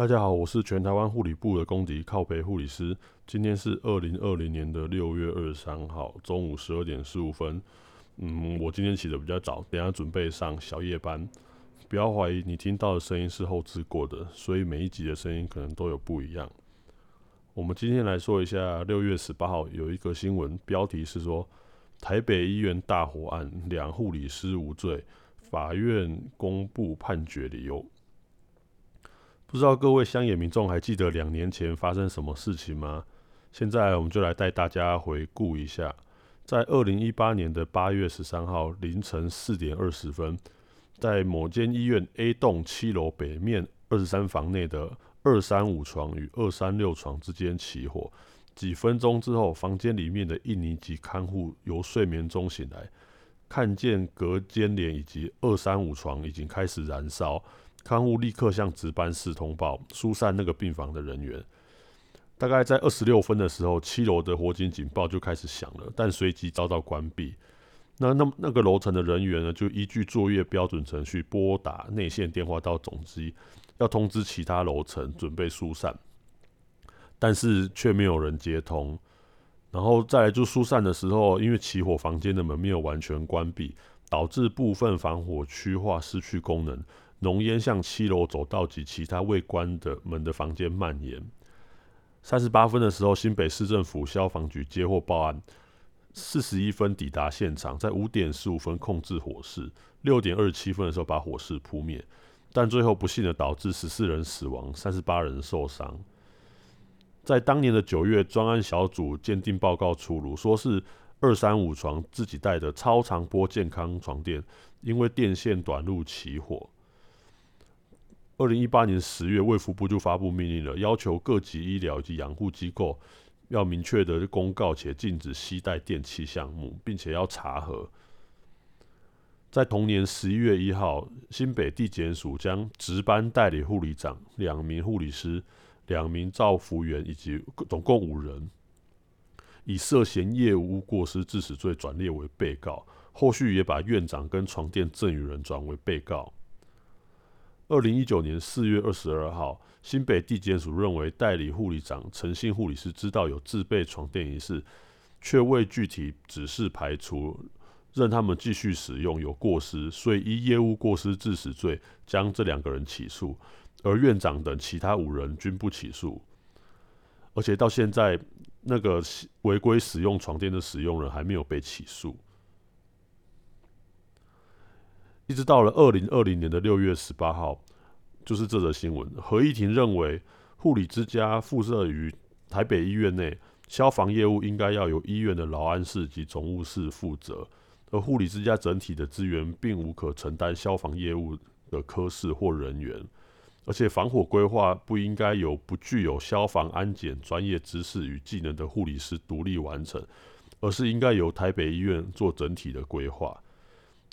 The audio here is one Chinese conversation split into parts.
大家好，我是全台湾护理部的公敌靠北护理师。今天是二零二零年的六月二十三号中午十二点十五分。嗯，我今天起的比较早，等下准备上小夜班。不要怀疑你听到的声音是后置过的，所以每一集的声音可能都有不一样。我们今天来说一下六月十八号有一个新闻，标题是说台北医院大火案，两护理师无罪，法院公布判决理由。不知道各位乡野民众还记得两年前发生什么事情吗？现在我们就来带大家回顾一下，在二零一八年的八月十三号凌晨四点二十分，在某间医院 A 栋七楼北面二十三房内的二三五床与二三六床之间起火。几分钟之后，房间里面的印尼籍看护由睡眠中醒来，看见隔间帘以及二三五床已经开始燃烧。看护立刻向值班室通报，疏散那个病房的人员。大概在二十六分的时候，七楼的火警警报就开始响了，但随即遭到关闭。那那那个楼层的人员呢，就依据作业标准程序拨打内线电话到总机，要通知其他楼层准备疏散，但是却没有人接通。然后再来就疏散的时候，因为起火房间的门没有完全关闭，导致部分防火区化失去功能。浓烟向七楼走道及其他未关的门的房间蔓延。三十八分的时候，新北市政府消防局接获报案，四十一分抵达现场，在五点十五分控制火势，六点二十七分的时候把火势扑灭，但最后不幸的导致十四人死亡，三十八人受伤。在当年的九月，专案小组鉴定报告出炉，说是二三五床自己带的超长波健康床垫，因为电线短路起火。二零一八年十月，卫福部就发布命令了，要求各级医疗及养护机构要明确的公告且禁止携带电器项目，并且要查核。在同年十一月一号，新北地检署将值班代理护理长、两名护理师、两名照服员以及总共五人，以涉嫌业务过失致死罪转列为被告，后续也把院长跟床垫赠与人转为被告。二零一九年四月二十二号，新北地检署认为代理护理长陈姓护理师知道有自备床垫一事，却未具体指示排除，任他们继续使用有过失，所以依业务过失致死罪将这两个人起诉，而院长等其他五人均不起诉。而且到现在，那个违规使用床垫的使用人还没有被起诉。一直到了二零二零年的六月十八号，就是这则新闻。合议庭认为，护理之家附设于台北医院内，消防业务应该要由医院的劳安室及总务室负责，而护理之家整体的资源并无可承担消防业务的科室或人员，而且防火规划不应该由不具有消防安检专业知识与技能的护理师独立完成，而是应该由台北医院做整体的规划。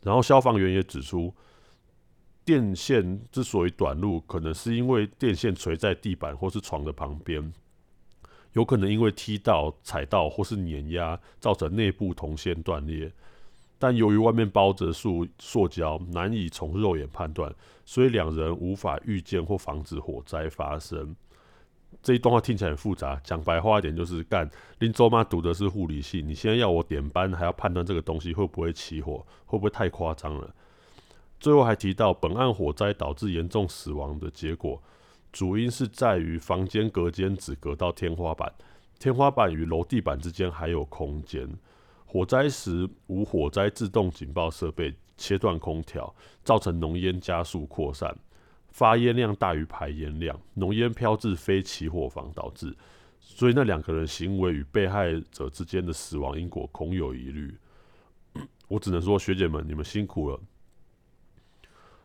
然后消防员也指出，电线之所以短路，可能是因为电线垂在地板或是床的旁边，有可能因为踢到、踩到或是碾压，造成内部铜线断裂。但由于外面包着塑塑胶，难以从肉眼判断，所以两人无法预见或防止火灾发生。这一段话听起来很复杂，讲白话一点就是干。林周妈读的是护理系，你现在要我点班，还要判断这个东西会不会起火，会不会太夸张了？最后还提到，本案火灾导致严重死亡的结果，主因是在于房间隔间只隔到天花板，天花板与楼地板之间还有空间。火灾时无火灾自动警报设备切断空调，造成浓烟加速扩散。发烟量大于排烟量，浓烟飘至非起火房导致，所以那两个人行为与被害者之间的死亡因果恐有疑虑。我只能说，学姐们，你们辛苦了。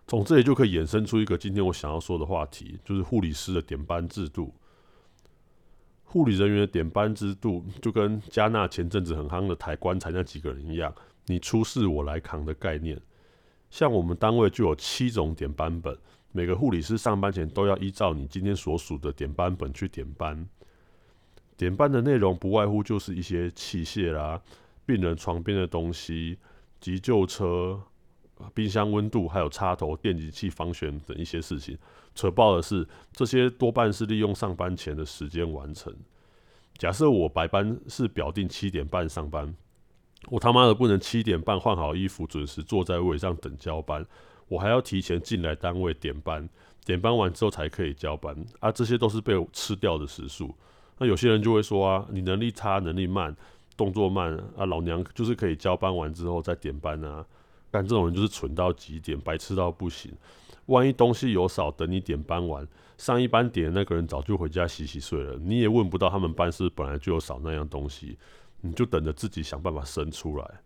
从这里就可以衍生出一个今天我想要说的话题，就是护理师的点班制度。护理人员的点班制度，就跟加纳前阵子很夯的抬棺材那几个人一样，你出事我来扛的概念。像我们单位就有七种点班本。每个护理师上班前都要依照你今天所属的点班本去点班。点班的内容不外乎就是一些器械啦、病人床边的东西、急救车、冰箱温度，还有插头、电极器防旋等一些事情。扯爆的是，这些多半是利用上班前的时间完成。假设我白班是表定七点半上班，我他妈的不能七点半换好衣服，准时坐在位上等交班，我还要提前进来单位点班，点班完之后才可以交班啊！这些都是被吃掉的时数。那有些人就会说啊，你能力差、能力慢、动作慢啊，老娘就是可以交班完之后再点班啊。但这种人就是蠢到极点，白痴到不行。万一东西有少，等你点班完，上一班点的那个人早就回家洗洗睡了，你也问不到他们班是本来就有少那样东西，你就等着自己想办法生出来。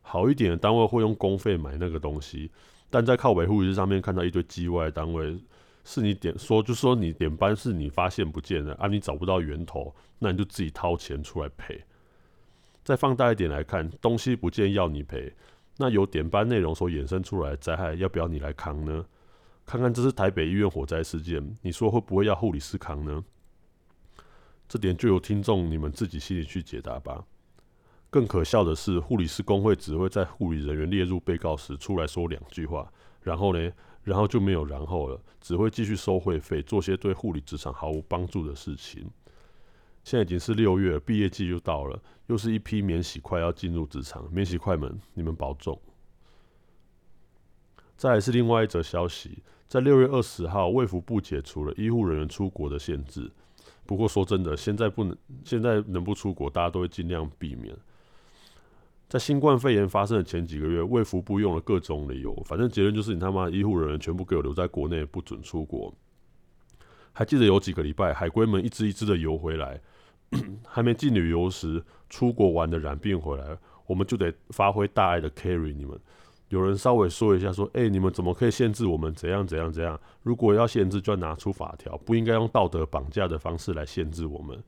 好一点的单位会用公费买那个东西，但在靠北护士上面看到一堆机外单位，是你点说就说你点班是你发现不见了啊，你找不到源头，那你就自己掏钱出来赔。再放大一点来看，东西不见要你赔。那由点班内容所衍生出来的灾害，要不要你来扛呢？看看这是台北医院火灾事件，你说会不会要护理师扛呢？这点就由听众你们自己心里去解答吧。更可笑的是，护理师工会只会在护理人员列入被告时出来说两句话，然后呢，然后就没有然后了，只会继续收会费，做些对护理职场毫无帮助的事情。现在已经是六月，毕业季就到了，又是一批免洗快要进入职场，免洗快们，你们保重。再来是另外一则消息，在六月二十号，卫福部解除了医护人员出国的限制。不过说真的，现在不能，现在能不出国，大家都会尽量避免。在新冠肺炎发生的前几个月，卫福部用了各种理由，反正结论就是你他妈医护人员全部给我留在国内，不准出国。还记得有几个礼拜，海龟们一只一只的游回来。还没进旅游时，出国玩的染病回来，我们就得发挥大爱的 carry 你们。有人稍微说一下，说：“哎，你们怎么可以限制我们？怎样怎样怎样？如果要限制，就要拿出法条，不应该用道德绑架的方式来限制我们。”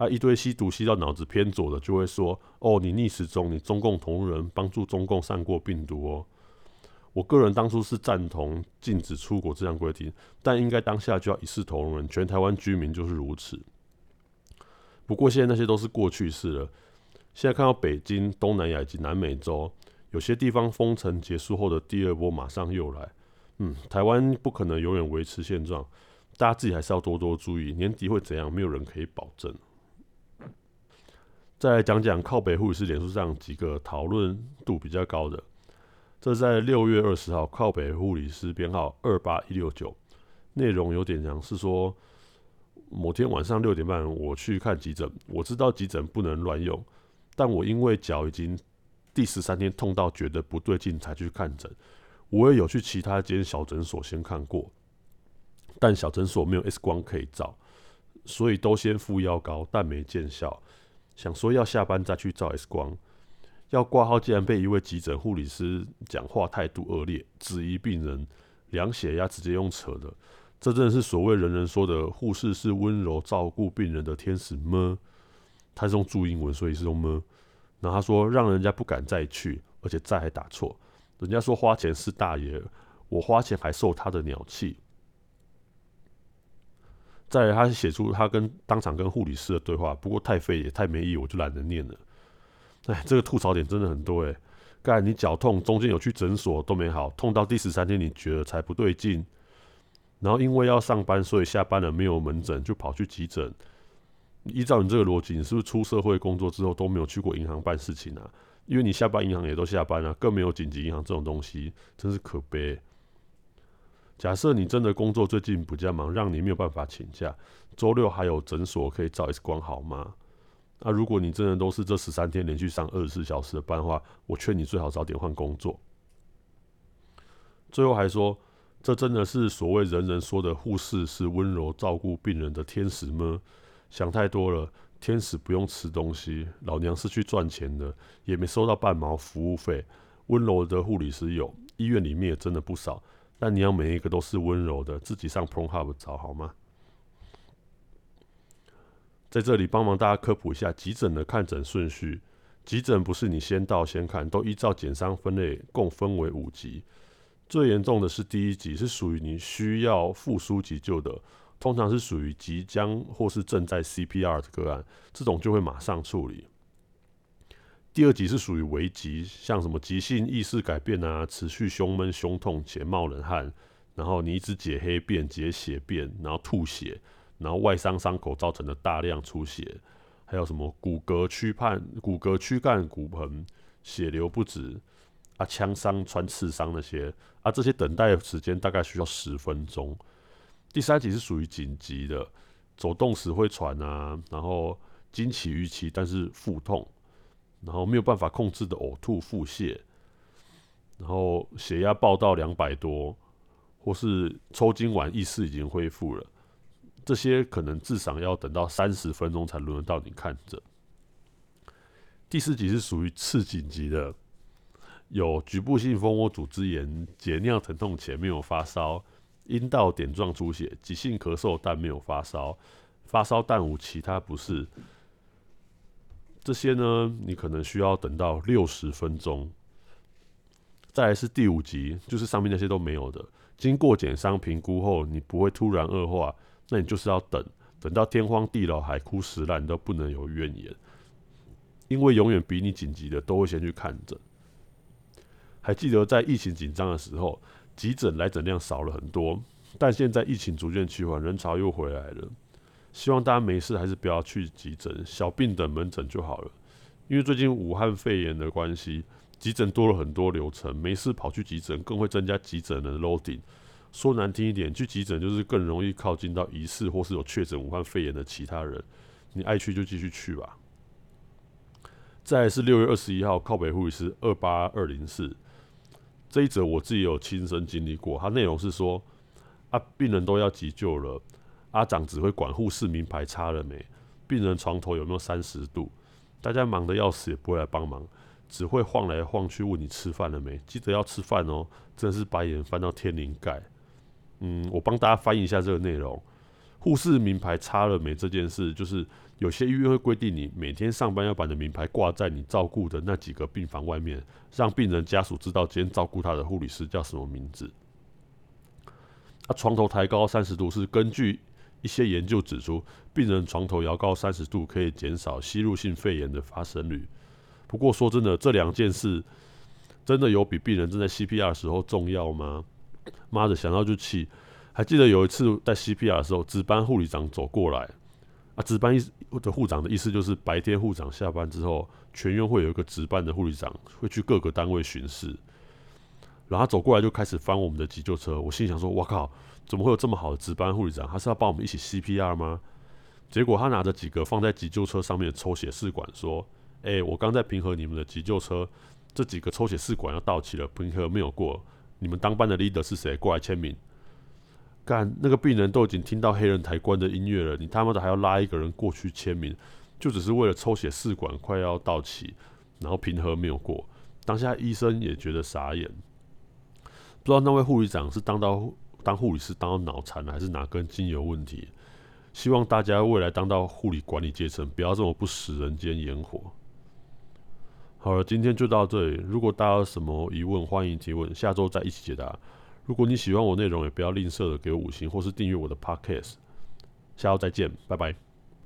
啊，一堆吸毒吸到脑子偏左的，就会说：“哦，你逆时钟，你中共同路人，帮助中共散过病毒哦。”我个人当初是赞同禁止出国这项规定，但应该当下就要一视同仁，全台湾居民就是如此。不过现在那些都是过去式了。现在看到北京、东南亚以及南美洲有些地方封城结束后的第二波马上又来。嗯，台湾不可能永远维持现状，大家自己还是要多多注意。年底会怎样，没有人可以保证。再来讲讲靠北护士脸书上几个讨论度比较高的。这在六月二十号靠北护理师编号二八一六九，内容有点像是说。某天晚上六点半，我去看急诊。我知道急诊不能乱用，但我因为脚已经第十三天痛到觉得不对劲，才去看诊。我也有去其他间小诊所先看过，但小诊所没有 X 光可以照，所以都先敷药膏，但没见效。想说要下班再去照 X 光，要挂号，竟然被一位急诊护理师讲话态度恶劣，质疑病人量血压直接用扯的。这真的是所谓人人说的护士是温柔照顾病人的天使吗？他是用注英文，所以是用么。然后他说让人家不敢再去，而且再还打错。人家说花钱是大爷，我花钱还受他的鸟气。再来，他写出他跟当场跟护理师的对话，不过太废也太没意义，我就懒得念了。哎，这个吐槽点真的很多哎。刚才你脚痛，中间有去诊所都没好，痛到第十三天你觉得才不对劲。然后因为要上班，所以下班了没有门诊，就跑去急诊。依照你这个逻辑，你是不是出社会工作之后都没有去过银行办事情啊？因为你下班银行也都下班了，更没有紧急银行这种东西，真是可悲。假设你真的工作最近比较忙，让你没有办法请假，周六还有诊所可以照 X 光好吗？那如果你真的都是这十三天连续上二十四小时的班的话，我劝你最好早点换工作。最后还说。这真的是所谓人人说的护士是温柔照顾病人的天使吗？想太多了，天使不用吃东西，老娘是去赚钱的，也没收到半毛服务费。温柔的护理师有，医院里面也真的不少，但你要每一个都是温柔的，自己上 ProHub 找好吗？在这里帮忙大家科普一下急诊的看诊顺序，急诊不是你先到先看，都依照减伤分类，共分为五级。最严重的是第一级，是属于你需要复苏急救的，通常是属于即将或是正在 CPR 的个案，这种就会马上处理。第二级是属于危急，像什么急性意识改变啊，持续胸闷、胸痛且冒冷汗，然后你一直解黑便、解血便，然后吐血，然后外伤伤口造成的大量出血，还有什么骨骼躯干、骨骼躯干骨盆血流不止啊，枪伤、穿刺伤那些啊，这些等待时间大概需要十分钟。第三级是属于紧急的，走动时会喘啊，然后经期预期，但是腹痛。然后没有办法控制的呕吐、腹泻，然后血压爆到两百多，或是抽筋完意识已经恢复了，这些可能至少要等到三十分钟才轮得到你看着。第四级是属于次紧急的，有局部性蜂窝组织炎、解尿疼痛且没有发烧，阴道点状出血、急性咳嗽但没有发烧，发烧但无其他不适。这些呢，你可能需要等到六十分钟。再来是第五级，就是上面那些都没有的。经过减伤评估后，你不会突然恶化，那你就是要等，等到天荒地老、海枯石烂都不能有怨言，因为永远比你紧急的都会先去看诊。还记得在疫情紧张的时候，急诊来诊量少了很多，但现在疫情逐渐趋缓，人潮又回来了。希望大家没事还是不要去急诊，小病等门诊就好了。因为最近武汉肺炎的关系，急诊多了很多流程，没事跑去急诊，更会增加急诊的 loading。说难听一点，去急诊就是更容易靠近到疑似或是有确诊武汉肺炎的其他人。你爱去就继续去吧。再是六月二十一号，靠北护理师二八二零四这一则，我自己有亲身经历过。它内容是说，啊，病人都要急救了。阿长只会管护士名牌擦了没，病人床头有没有三十度，大家忙得要死也不会来帮忙，只会晃来晃去问你吃饭了没，记得要吃饭哦。真是白眼翻到天灵盖。嗯，我帮大家翻译一下这个内容。护士名牌擦了没这件事，就是有些医院会规定你每天上班要把你的名牌挂在你照顾的那几个病房外面，让病人家属知道今天照顾他的护理师叫什么名字。啊，床头抬高三十度是根据。一些研究指出，病人床头摇高三十度可以减少吸入性肺炎的发生率。不过说真的，这两件事真的有比病人正在 CPR 时候重要吗？妈的，想到就气！还记得有一次在 CPR 的时候，值班护理长走过来，啊，值班意的护长的意思就是白天护长下班之后，全院会有一个值班的护理长会去各个单位巡视。然后他走过来就开始翻我们的急救车，我心想说：“我靠，怎么会有这么好的值班护理长？他是要帮我们一起 CPR 吗？”结果他拿着几个放在急救车上面的抽血试管，说：“哎，我刚在平和你们的急救车，这几个抽血试管要到期了，平和没有过，你们当班的 leader 是谁？过来签名。”干，那个病人都已经听到黑人抬棺的音乐了，你他妈的还要拉一个人过去签名，就只是为了抽血试管快要到期，然后平和没有过，当下医生也觉得傻眼。不知道那位护理长是当到当护理师当到脑残了，还是哪根筋有问题？希望大家未来当到护理管理阶层，不要这么不食人间烟火。好了，今天就到这里。如果大家有什么疑问，欢迎提问，下周再一起解答。如果你喜欢我内容，也不要吝啬的给我五星，或是订阅我的 Podcast。下周再见，拜拜。